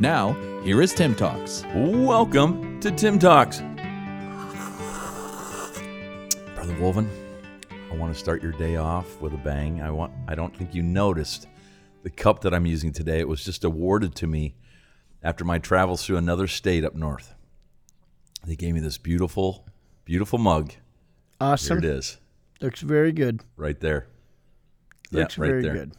Now, here is Tim Talks. Welcome to Tim Talks. Brother Wolven, I want to start your day off with a bang. I want I don't think you noticed the cup that I'm using today. It was just awarded to me after my travels through another state up north. They gave me this beautiful, beautiful mug. Awesome. Here it is, Looks very good. right there. Looks yeah, right very there. good.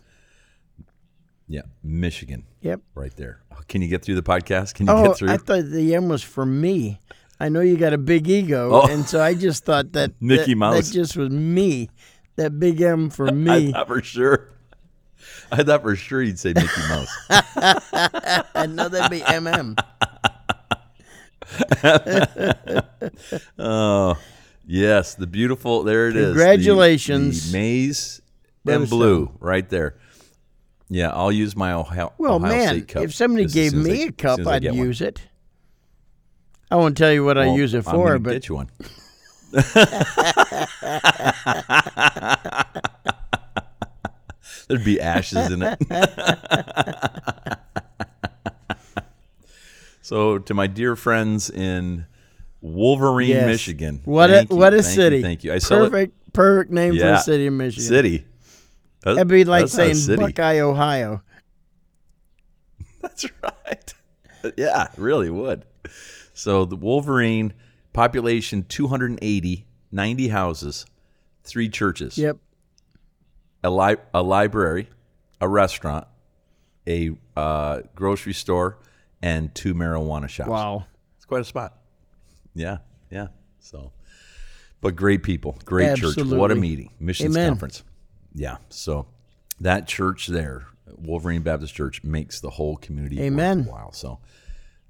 Yeah, Michigan, Yep. right there. Oh, Can you get through the podcast? Can you Oh, get through? I thought the M was for me. I know you got a big ego, Oh. and so I just thought that Mickey that, Mouse. That just was me. That big M for me. I thought for sure. I thought for sure you'd say Mickey Mouse. I know that'd be MM. Oh, yes, the beautiful. There it is. Congratulations. maize Brother and blue, right there. Yeah, I'll use my Ohio. Well, Ohio man, State cup if somebody gave me I- a cup, I'd get one. use it. I won't tell you what I use it for, but get you one. There'd be ashes in it. so, to my dear friends in Wolverine, yes. Michigan, What thank a you, what a thank city! You, thank you. I saw it. perfect, perfect name for Yeah. a city in Michigan. City. That- That'd be like saying. Buckeye, Ohio. That's right. yeah, really would. So the Wolverine population 280, 90 houses, three churches, Yep. a, li- a library, a restaurant, a uh, grocery store, and two marijuana shops. Wow. It's quite a spot. Yeah, yeah. So, but great people, great church. What a meeting. Missions Amen. conference. Yeah. So that church there, Wolverine Baptist Church, makes the whole community Amen. Wow. So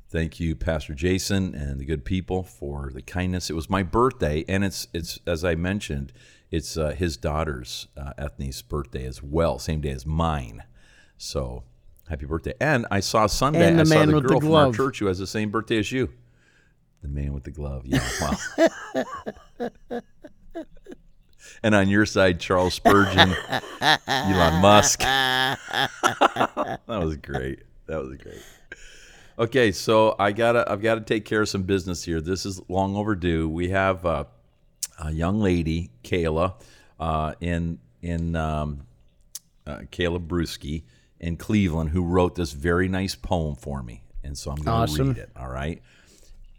thank you, Pastor Jason, and the good people for the kindness. It was my birthday, and it's it's as I mentioned, it's uh, his daughter's uh, Ethne's birthday as well, same day as mine. So happy birthday! And I saw Sunday. And the I saw man the with the girl from our glove. church who has the same birthday as you. The man with the glove. Yeah. Wow. and on your side, Charles Spurgeon, Elon Musk. that was great. That was great. Okay, so I gotta I've got to take care of some business here. This is long overdue. We have uh, a young lady, Kayla, uh, in in um, uh, Kayla Brewski in Cleveland, who wrote this very nice poem for me, and so I'm going to Awesome. read it. All right,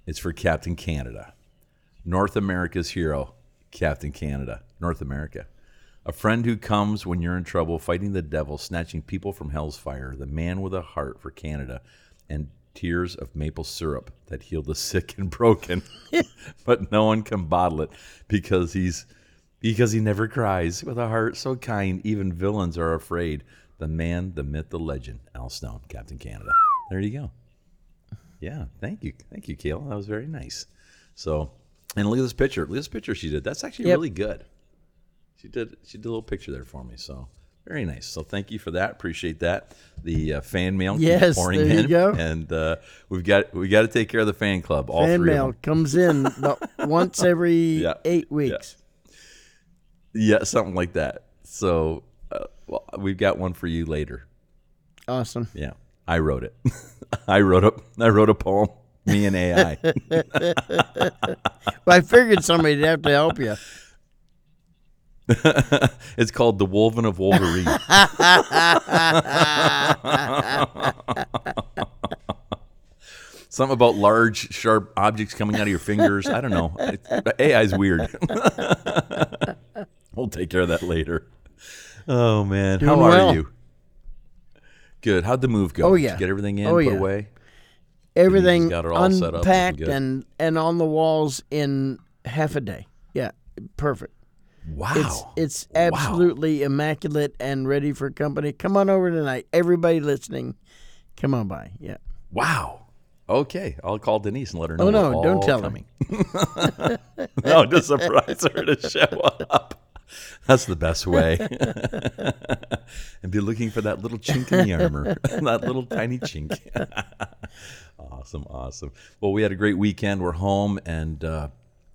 it's for Captain Canada, North America's hero, Captain Canada, North America. A friend who comes when you're in trouble, fighting the devil, snatching people from hell's fire, the man with a heart for Canada, and tears of maple syrup that heal the sick and broken. but no one can bottle it because he's because he never cries with a heart so kind even villains are afraid. The man, the myth, the legend, Al Stone, Captain Canada. There you go. Yeah, thank you. Thank you, Kayla. That was very nice. So, and look at this picture. Look at this picture she did. That's actually Yep. really good. She did she did a little picture there for me. So, very nice. So, thank you for that. Appreciate that. The uh, fan mail keeps Yes, pouring there you go. and uh, we've got we got to take care of the fan club. All Fan mail comes in about once every Yeah. eight weeks. Yeah, something like that. So, uh, well, we've got one for you later. Awesome. Yeah, I wrote it. I wrote a I wrote a poem. Me and AI. Well, I figured somebody'd have to help you. it's called The Wolven of Wolverine. Something about large, sharp objects coming out of your fingers. I don't know. AI's weird. we'll take care of that later. Oh man, how Doing are well. you? Good. How'd the move go? Oh, Did yeah. you get everything in, Oh, put yeah. away? Everything got it all set up, unpacked and and on the walls in half a day. Yeah, perfect. Wow. It's it's Wow. absolutely immaculate and ready for company. Come on over tonight, everybody listening. Come on by. Yeah. Wow. Okay, I'll call Denise and let her oh, know. Oh, no, don't tell her. no, just surprise her to show up. That's the best way. and be looking for that little chink in the armor, that little tiny chink. Awesome, awesome. Well, we had a great weekend. We're home, and uh,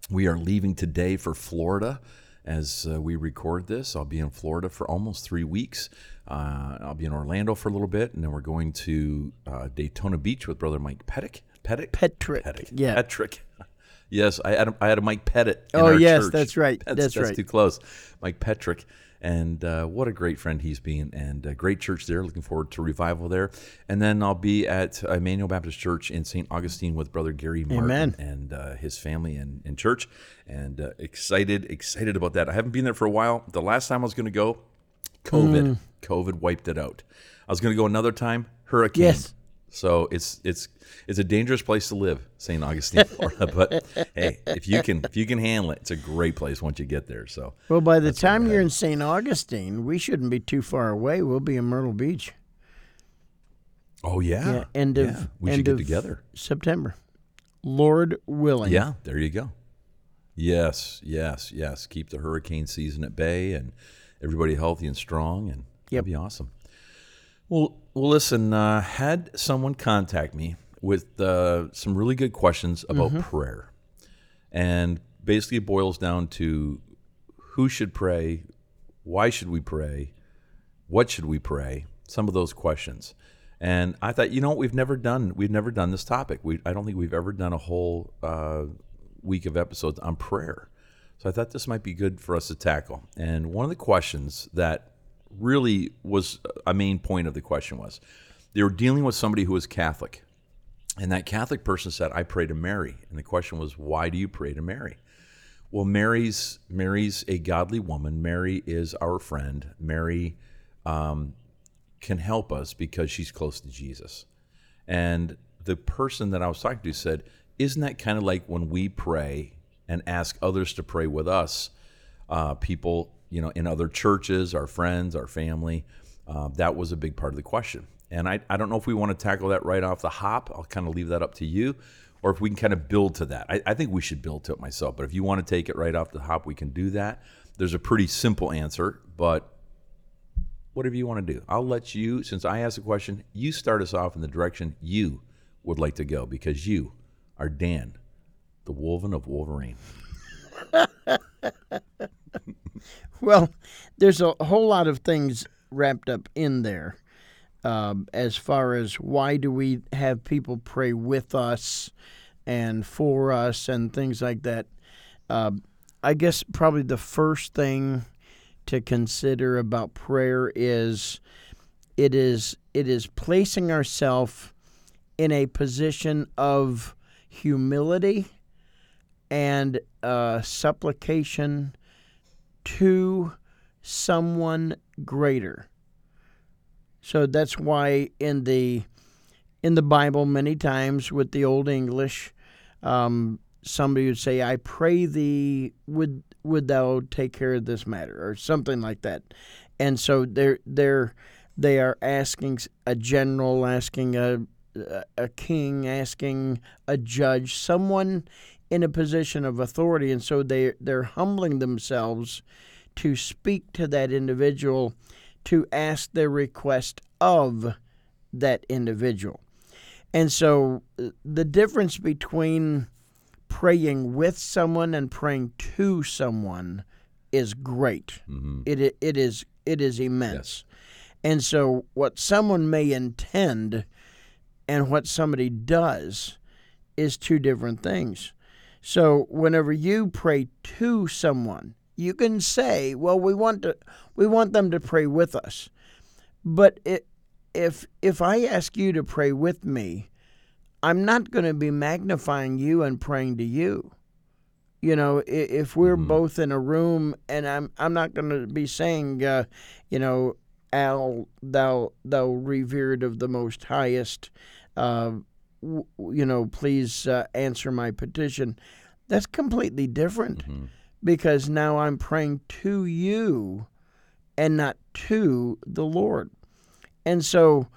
we are leaving today for Florida. As uh, we record this, I'll be in Florida for almost three weeks. Uh, I'll be in Orlando for a little bit, and then we're going to uh, Daytona Beach with Brother Mike Pettick. Pettick? Petrick. Pettick. Yeah. Petrick. Yes, I had a, I had a Mike Pettit. In Oh, yes, church. that's right. That's right. too close. Mike Petrick, and uh, what a great friend he's been, and a great church there. Looking forward to revival there. And then I'll be at Emmanuel Baptist Church in St. Augustine with Brother Gary Martin Amen. and uh, his family and, and church, and uh, excited excited about that. I haven't been there for a while. The last time I was going to go, COVID, Mm. COVID wiped it out. I was going to go another time, hurricane. Yes. So it's it's it's a dangerous place to live, St. Augustine, Florida. But hey, if you can if you can handle it, it's a great place once you get there. So Well, by the time you're in St. Augustine, we shouldn't be too far away. We'll be in Myrtle Beach. oh yeah, Yeah, end of Yeah, we end should get of together. September, Lord willing. Yeah, there you go. Yes, yes, yes. Keep the hurricane season at bay and everybody healthy and strong, and Yep. that'd be awesome. Well, well, listen. Uh, had someone contact me with uh, some really good questions about Mm-hmm. prayer, and basically it boils down to who should pray, why should we pray, what should we pray? Some of those questions. And I thought, you know, what we've never done. We've never done this topic. We, I don't think we've ever done a whole uh, week of episodes on prayer. So I thought this might be good for us to tackle. And one of the questions that really was a main point of the question was they were dealing with somebody who was Catholic. And that Catholic person said, I pray to Mary. And the question was, why do you pray to Mary? Well, Mary's Mary's a godly woman. Mary is our friend. Mary um, can help us because she's close to Jesus. And the person that I was talking to said, Isn't that kind of like when we pray and ask others to pray with us? Uh, people, you know, in other churches, our friends, our family. Uh, that was a big part of the question. And I, I don't know if we want to tackle that right off the hop. I'll kind of leave that up to you, or if we can kind of build to that. I, I think we should build to it myself. But if you want to take it right off the hop, we can do that. There's a pretty simple answer, but whatever you want to do. I'll let you, since I asked the question, you start us off in the direction you would like to go because you are Dan, the Wolven of Wolverine. Well, there's a whole lot of things wrapped up in there. Um, as far as why do we have people pray with us and for us and things like that. Um, I guess probably the first thing to consider about prayer is it is it is placing ourselves in a position of humility and uh, supplication to someone greater. So that's why in the in the Bible, many times with the Old English, um, somebody would say, "I pray thee, would would thou take care of this matter?" or something like that. And so they're they're they are asking a general, asking a a king, asking a judge, someone in a position of authority, and so they they're humbling themselves to speak to that individual, to ask their request of that individual. And so uh, the difference between praying with someone and praying to someone is great. It it is it is immense. And so what someone may intend and what somebody does is two different things. So whenever you pray to someone, you can say, "Well, we want to we want them to pray with us." But it, if if I ask you to pray with me, I'm not going to be magnifying you and praying to you. You know, if we're both in a room and I'm I'm not going to be saying, uh, you know, Al, thou thou revered of the most highest, uh, you know, please uh, answer my petition. That's completely different because now I'm praying to you and not to the Lord. And so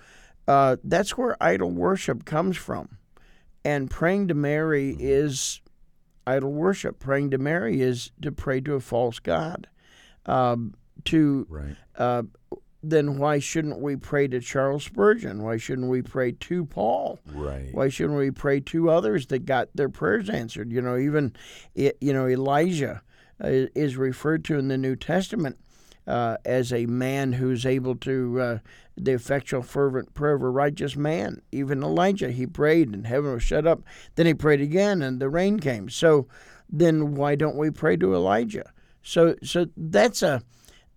uh, that's where idol worship comes from. and praying to Mary is idol worship. Praying to Mary is to pray to a false god. Um, to Right. uh, then why shouldn't we pray to Charles Spurgeon? Why shouldn't we pray to Paul? Right. Why shouldn't we pray to others that got their prayers answered? You know, even you know Elijah uh, is referred to in the New Testament uh, as a man who's able to uh, the effectual fervent prayer of a righteous man. Even Elijah, he prayed and heaven was shut up. Then he prayed again and the rain came. So then why don't we pray to Elijah? So so that's a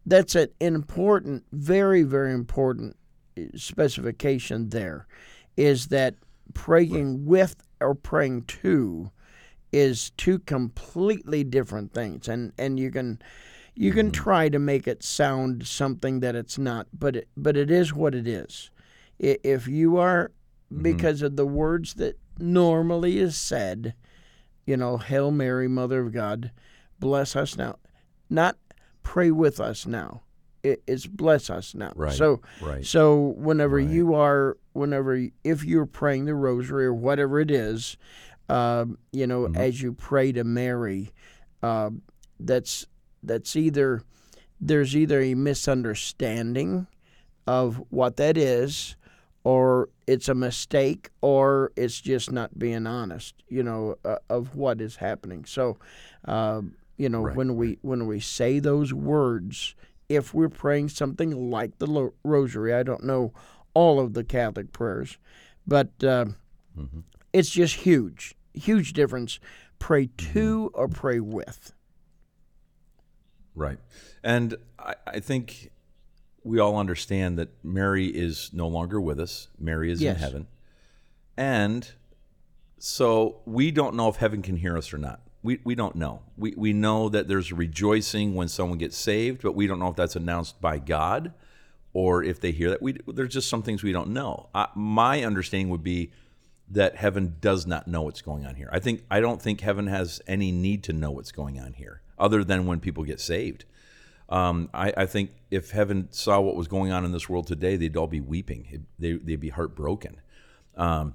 that's an important, very very important uh, specification. There is that praying with or praying to is two completely different things, and and you can you can try to make it sound something that it's not, but it, but it is what it is. If you are because of the words that normally is said, you know, Hail Mary, Mother of God, bless us now, not pray with us now. It's bless us now. Right. So Right. so whenever Right. you are, whenever if you're praying the Rosary or whatever it is, um, you know, Mm-hmm. as you pray to Mary, uh, that's that's either there's either a misunderstanding of what that is, or it's a mistake, or it's just not being honest, you know, uh, of what is happening. So, uh, you know, Right, when we when we say those words, if we're praying something like the lo- Rosary, I don't know all of the Catholic prayers, but uh, Mm-hmm. it's just huge, huge difference. Pray to Mm-hmm. or pray with. Right. And I, I think we all understand that Mary is no longer with us. Mary is Yes. in heaven. And so we don't know if heaven can hear us or not. We, we don't know. We, we know that there's rejoicing when someone gets saved, but we don't know if that's announced by God or if they hear that. We, there's just some things we don't know. Uh, my understanding would be that heaven does not know what's going on here. I think I don't think heaven has any need to know what's going on here, other than when people get saved. Um, I, I think if heaven saw what was going on in this world today, they'd all be weeping. It- they, they'd be heartbroken. Um,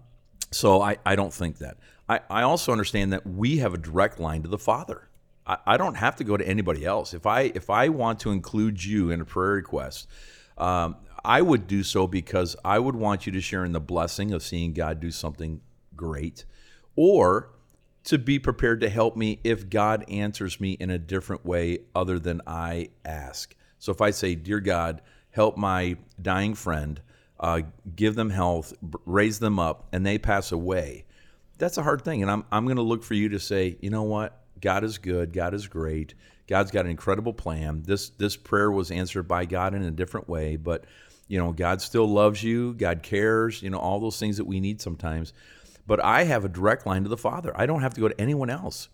so I, I don't think that. I, I also understand that we have a direct line to the Father. I, I don't have to go to anybody else. If I if I want to include you in a prayer request, um, I would do so because I would want you to share in the blessing of seeing God do something great, or to be prepared to help me if God answers me in a different way other than I ask. So if I say, Dear God, help my dying friend, uh, give them health, raise them up, and they pass away, that's a hard thing. And I'm, I'm going to look for you to say, you know what? God is good. God is great. God's got an incredible plan. This this prayer was answered by God in a different way, but you know, God still loves you. God cares. You know, all those things that we need sometimes. But I have a direct line to the Father. I don't have to go to anyone else.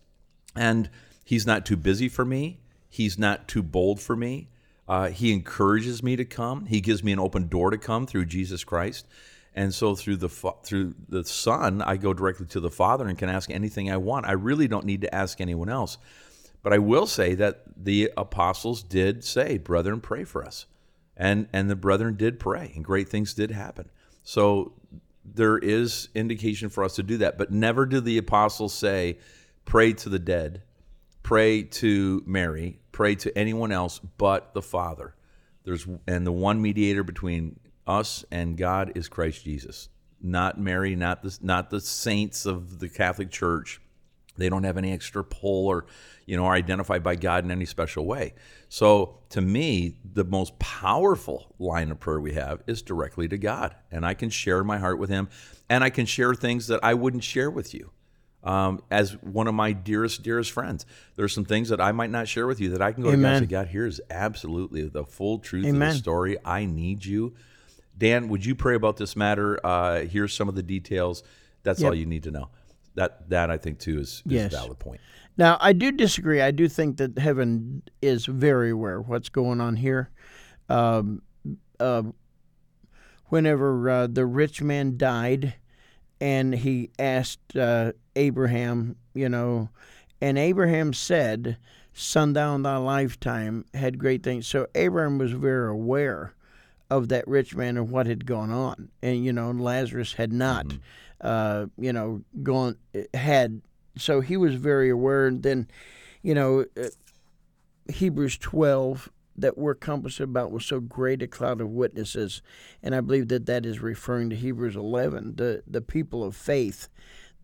And He's not too busy for me. He's not too bold for me. Uh, he encourages me to come. He gives me an open door to come through Jesus Christ. And so through the fa- through the Son, I go directly to the Father and can ask anything I want. I really don't need to ask anyone else. But I will say that the apostles did say, "Brethren, pray for us," and and the brethren did pray, and great things did happen. So there is indication for us to do that. But never do the apostles say, "Pray to the dead." pray to Mary, pray to anyone else but the Father. There's and the one mediator between us and God is Christ Jesus. Not Mary, not the not the saints of the Catholic Church. They don't have any extra pull or, you know, are identified by God in any special way. So to me, the most powerful line of prayer we have is directly to God. And I can share my heart with him and I can share things that I wouldn't share with you um, as one of my dearest, dearest friends. There's some things that I might not share with you that I can go to God and say, God, here's absolutely the full truth of the story. I need you. Dan, would you pray about this matter? Uh, here's some of the details. That's Yep. all you need to know. That that I think too is, is Yes. a valid point. Now, I do disagree. I do think that heaven is very aware of what's going on here. Um, uh, whenever uh, the rich man died, and he asked uh, Abraham, you know, and Abraham said, "Sundown thy lifetime had great things." So Abraham was very aware of that rich man and what had gone on. And, you know, Lazarus had not, Mm-hmm. uh, you know, gone, had. So he was very aware. And then, you know, uh, Hebrews 12 that we're compassed about with so great a cloud of witnesses. And I believe that that is referring to Hebrews 11, the, the people of faith,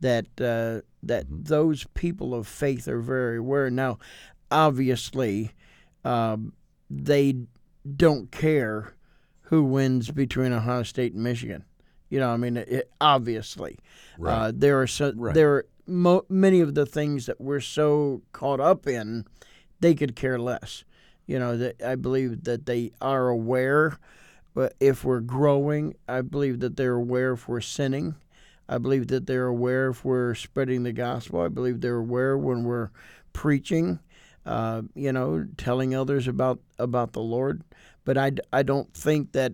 that, uh, that those people of faith are very aware. Now, obviously, um, they don't care who wins between Ohio State and Michigan. You know, I mean, it, obviously, Right. uh, there are so Right. there are mo- many of the things that we're so caught up in, they could care less. You know, that I believe that they are aware, but if we're growing, I believe that they're aware if we're sinning. I believe that they're aware if we're spreading the gospel. I believe they're aware when we're preaching, uh, you know, telling others about about the Lord. But I, I don't think that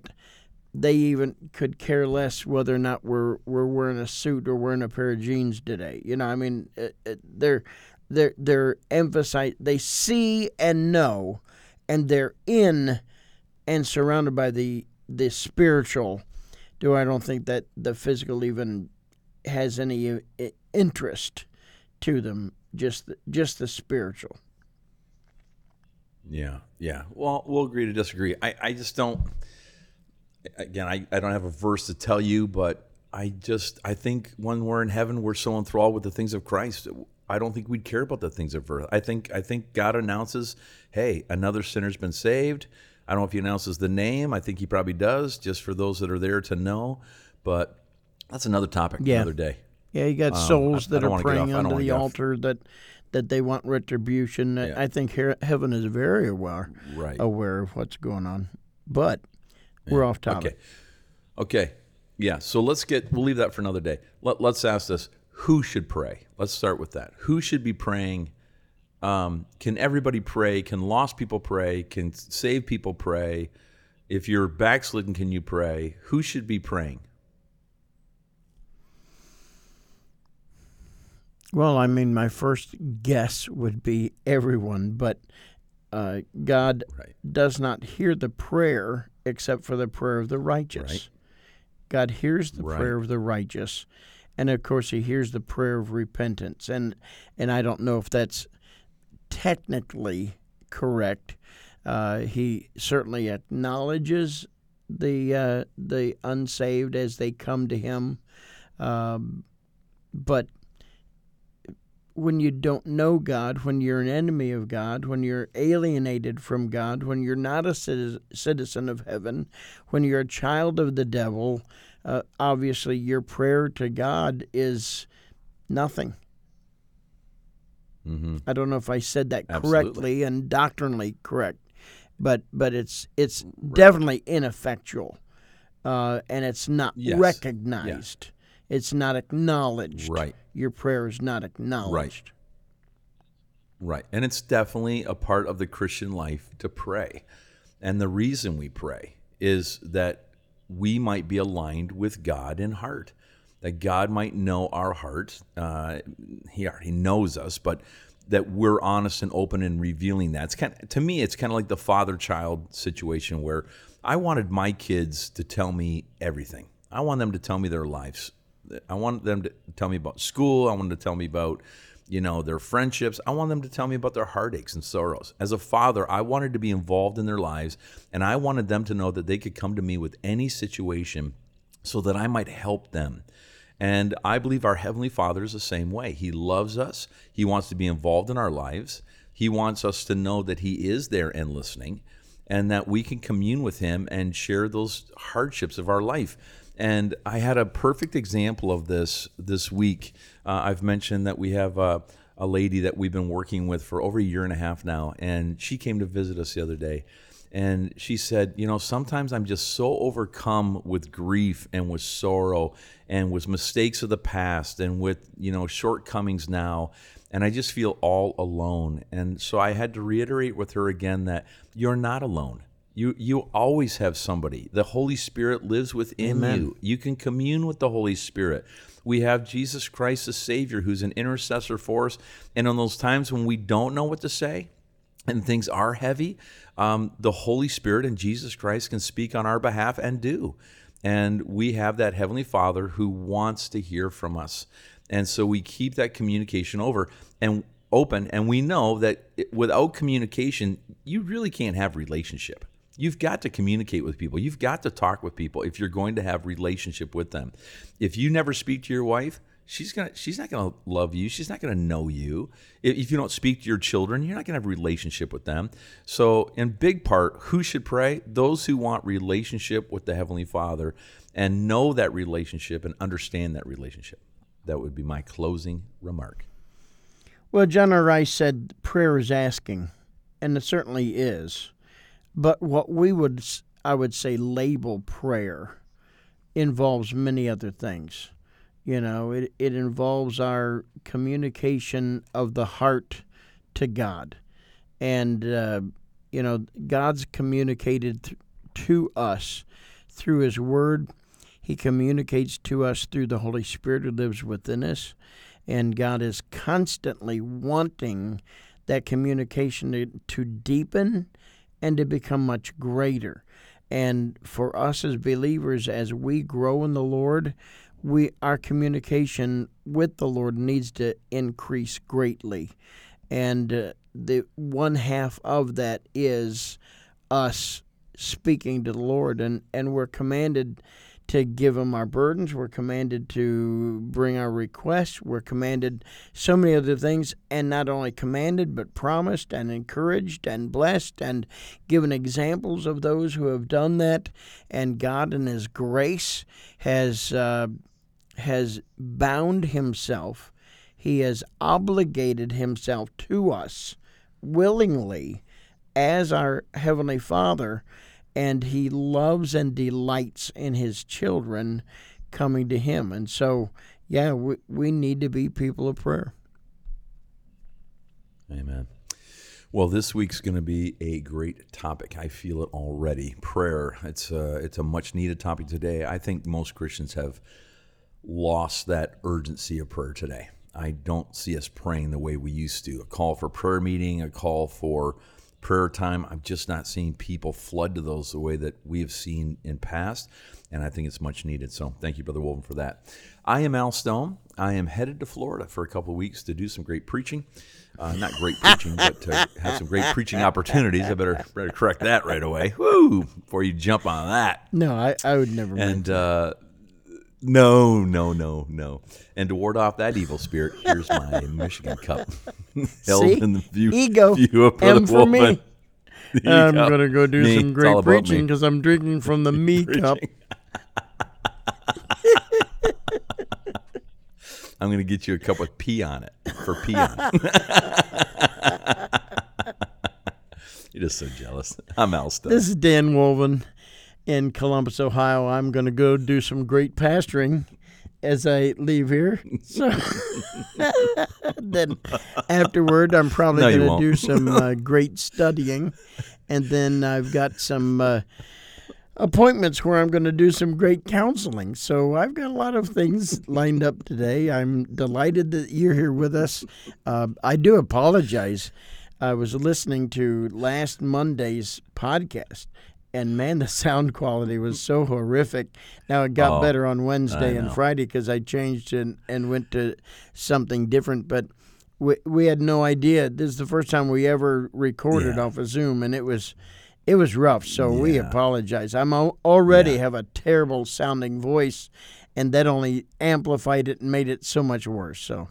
they even could care less whether or not we're we're wearing a suit or wearing a pair of jeans today. You know, I mean, it, it, they're they're they're emphasize they see and know, and they're in and surrounded by the the spiritual. Do I don't think that the physical even has any uh, interest to them. Just just the spiritual. Yeah, yeah. Well, we'll agree to disagree. I, I just don't. Again, I, I don't have a verse to tell you, but I just I think when we're in heaven, we're so enthralled with the things of Christ. I don't think we'd care about the things of earth. I think I think God announces, "Hey, another sinner's been saved." I don't know if He announces the name. I think He probably does, just for those that are there to know. But that's another topic, Yeah. another day. Yeah, you got Um, souls I- I that don't are praying I under the altar that that they want retribution. Yeah. I think heaven is very aware Right. aware of what's going on. But we're off topic. Okay. Okay. Yeah. So let's get, we'll leave that for another day. Let, let's ask this who should pray? Let's start with that. Who should be praying? Um, can everybody pray? Can lost people pray? Can saved people pray? If you're backslidden, can you pray? Who should be praying? Well, I mean, my first guess would be everyone, but uh, God Right. does not hear the prayer except for the prayer of the righteous. Right. God hears the Right. prayer of the righteous, and of course, He hears the prayer of repentance. and And I don't know if that's technically correct. Uh, he certainly acknowledges the uh, the unsaved as they come to Him, um, but when you don't know God, when you're an enemy of God, when you're alienated from God, when you're not a citizen of heaven, when you're a child of the devil, uh, obviously your prayer to God is nothing. Mm-hmm. I don't know if I said that Absolutely. correctly and doctrinally correct, but but it's it's definitely ineffectual, uh, and it's not Yes. recognized. It's not acknowledged. Right. Your prayer is not acknowledged. Right. Right. And it's definitely a part of the Christian life to pray. And the reason we pray is that we might be aligned with God in heart, that God might know our heart. Uh, he already knows us, but that we're honest and open in revealing that. It's kind of, to me, it's kind of like the father child situation where I wanted my kids to tell me everything. I want them to tell me their lives. I want them to tell me about school. I want them to tell me about, you know, their friendships. I want them to tell me about their heartaches and sorrows. As a father, I wanted to be involved in their lives, and I wanted them to know that they could come to me with any situation so that I might help them. And I believe our Heavenly Father is the same way. He loves us, He wants to be involved in our lives, He wants us to know that He is there and listening, and that we can commune with Him and share those hardships of our life. And I had a perfect example of this this week. Uh, I've mentioned that we have a, a lady that we've been working with for over a year and a half now, and she came to visit us the other day. And she said, You know, sometimes I'm just so overcome with grief and with sorrow and with mistakes of the past and with, you know, shortcomings now. And I just feel all alone. And so I had to reiterate with her again that you're not alone. You, you always have somebody. The Holy Spirit lives within you. You can commune with the Holy Spirit. We have Jesus Christ, the Savior, who's an intercessor for us. And on those times when we don't know what to say, and things are heavy, um, the Holy Spirit and Jesus Christ can speak on our behalf and do. And we have that Heavenly Father who wants to hear from us. And so we keep that communication over and open. And we know that without communication, you really can't have relationship. You've got to communicate with people. You've got to talk with people if you're going to have relationship with them. If you never speak to your wife, she's gonna she's not gonna love you. She's not gonna know you. If you don't speak to your children you're not gonna have a relationship with them. So in big part who should pray? Those who want relationship with the heavenly father and know that relationship and understand that relationship. That would be my closing remark. Well john rice said prayer is asking and it certainly is but what we would i would say label prayer involves many other things you know, it, it involves our communication of the heart to God. And, uh, you know, God's communicated th- to us through His Word. He communicates to us through the Holy Spirit who lives within us. And God is constantly wanting that communication to, to deepen and to become much greater. And for us as believers, as we grow in the Lord, we our communication with the Lord needs to increase greatly, and uh, the one half of that is us speaking to the Lord, and and we're commanded to give him our burdens. We're commanded to bring our requests. We're commanded so many other things, and not only commanded, but promised and encouraged and blessed and given examples of those who have done that. And God, in His grace, has uh, has bound himself, he has obligated himself to us willingly as our Heavenly Father, and he loves and delights in his children coming to him. And so, yeah, we, we need to be people of prayer. Amen. Well, this week's going to be a great topic. I feel it already. Prayer. It's a, it's a much needed topic today. I think most Christians have lost that urgency of prayer today. I don't see us praying the way we used to. A call for prayer meeting, a call for prayer time. I'm just not seeing people flood to those the way that we have seen in past, and I think it's much needed. So thank you, Brother Wolven, for that. I am Al Stone. I am headed to Florida for a couple of weeks to do some great preaching. Uh, not great preaching, but to have some great preaching opportunities. I better better correct that right away. Woo! Before you jump on that. No, I, I would never. And uh, no, no, no, no. And to ward off that evil spirit, here's my Michigan cup. Held See? in the view, ego. View of M for me. I'm going to go do me. some great preaching because I'm drinking from the me cup. I'm going to get you a cup with pee on it for peon. You're just so jealous. I'm Al Stone. This is Dan Wolven in Columbus, Ohio. I'm going to go do some great pastoring as I leave here. So then afterward, I'm probably no, going to do some uh, great studying. And then I've got some uh, appointments where I'm going to do some great counseling. So I've got a lot of things lined up today. I'm delighted that you're here with us. Uh, I do apologize. I was listening to last Monday's podcast and man, the sound quality was so horrific. Now it got oh, better on Wednesday and Friday because I changed and, and went to something different. But we we had no idea. This is the first time we ever recorded yeah. off of Zoom, and it was it was rough. So yeah. we apologize. I'm already yeah. have a terrible sounding voice, and that only amplified it and made it so much worse. So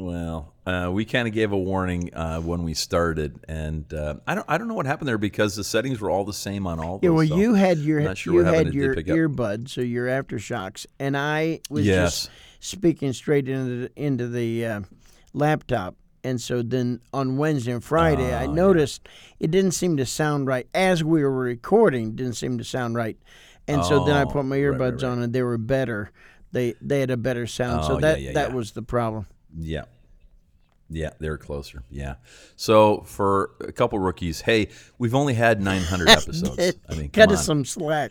well, uh, we kind of gave a warning uh, when we started, and uh, I don't I don't know what happened there because the settings were all the same on all. Those, yeah, well, so you had your sure you had your earbuds, so your AfterShokz, and I was yes. just speaking straight into the, into the uh, laptop, and so then on Wednesday and Friday, I oh, noticed yeah. it didn't seem to sound right as we were recording. Didn't seem to sound right, and oh, so then I put my earbuds right, right, right. on, and they were better. They they had a better sound, oh, so that yeah, yeah, that was the problem. Yeah. Yeah, they're closer. Yeah. So for a couple rookies, hey, we've only had 900 episodes. I mean, cut us some slack.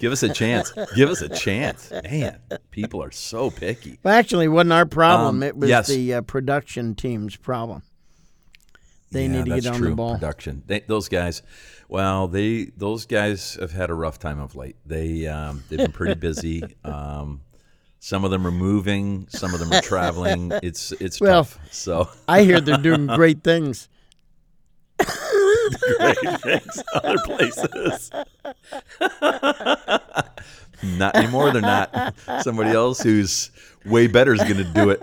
Give us a chance. Give us a chance. Man, people are so picky. Well, actually, it wasn't our problem. Um, it was yes. the uh, production team's problem. They yeah, need to get on true. the ball. Production. They, those guys, well, they those guys have had a rough time of late. They um, they've been pretty busy. Um, some of them are moving. Some of them are traveling. It's it's Well, tough. So I hear they're doing great things. great things other places. not anymore. They're not. Somebody else who's way better is going to do it.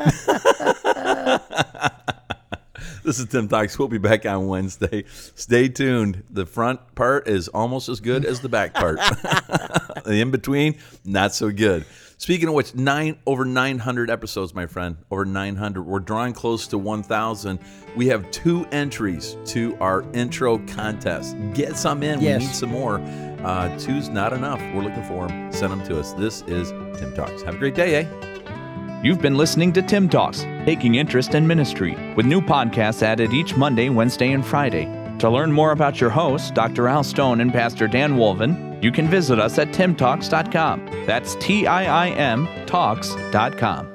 this is Tim Talks. We'll be back on Wednesday. Stay tuned. The front part is almost as good as the back part. the in between, not so good. Speaking of which, nine over 900 episodes, my friend. Over 900. We're drawing close to 1,000. We have two entries to our intro contest. Get some in. Yes. We need some more. Uh, two's not enough. We're looking for them. Send them to us. This is Tim Talks. Have a great day, eh? You've been listening to Tim Talks, taking interest in ministry, with new podcasts added each Monday, Wednesday, and Friday. To learn more about your hosts, Dr. Al Stone and Pastor Dan Wolven, you can visit us at timtalks.com. That's T I I M talks.com.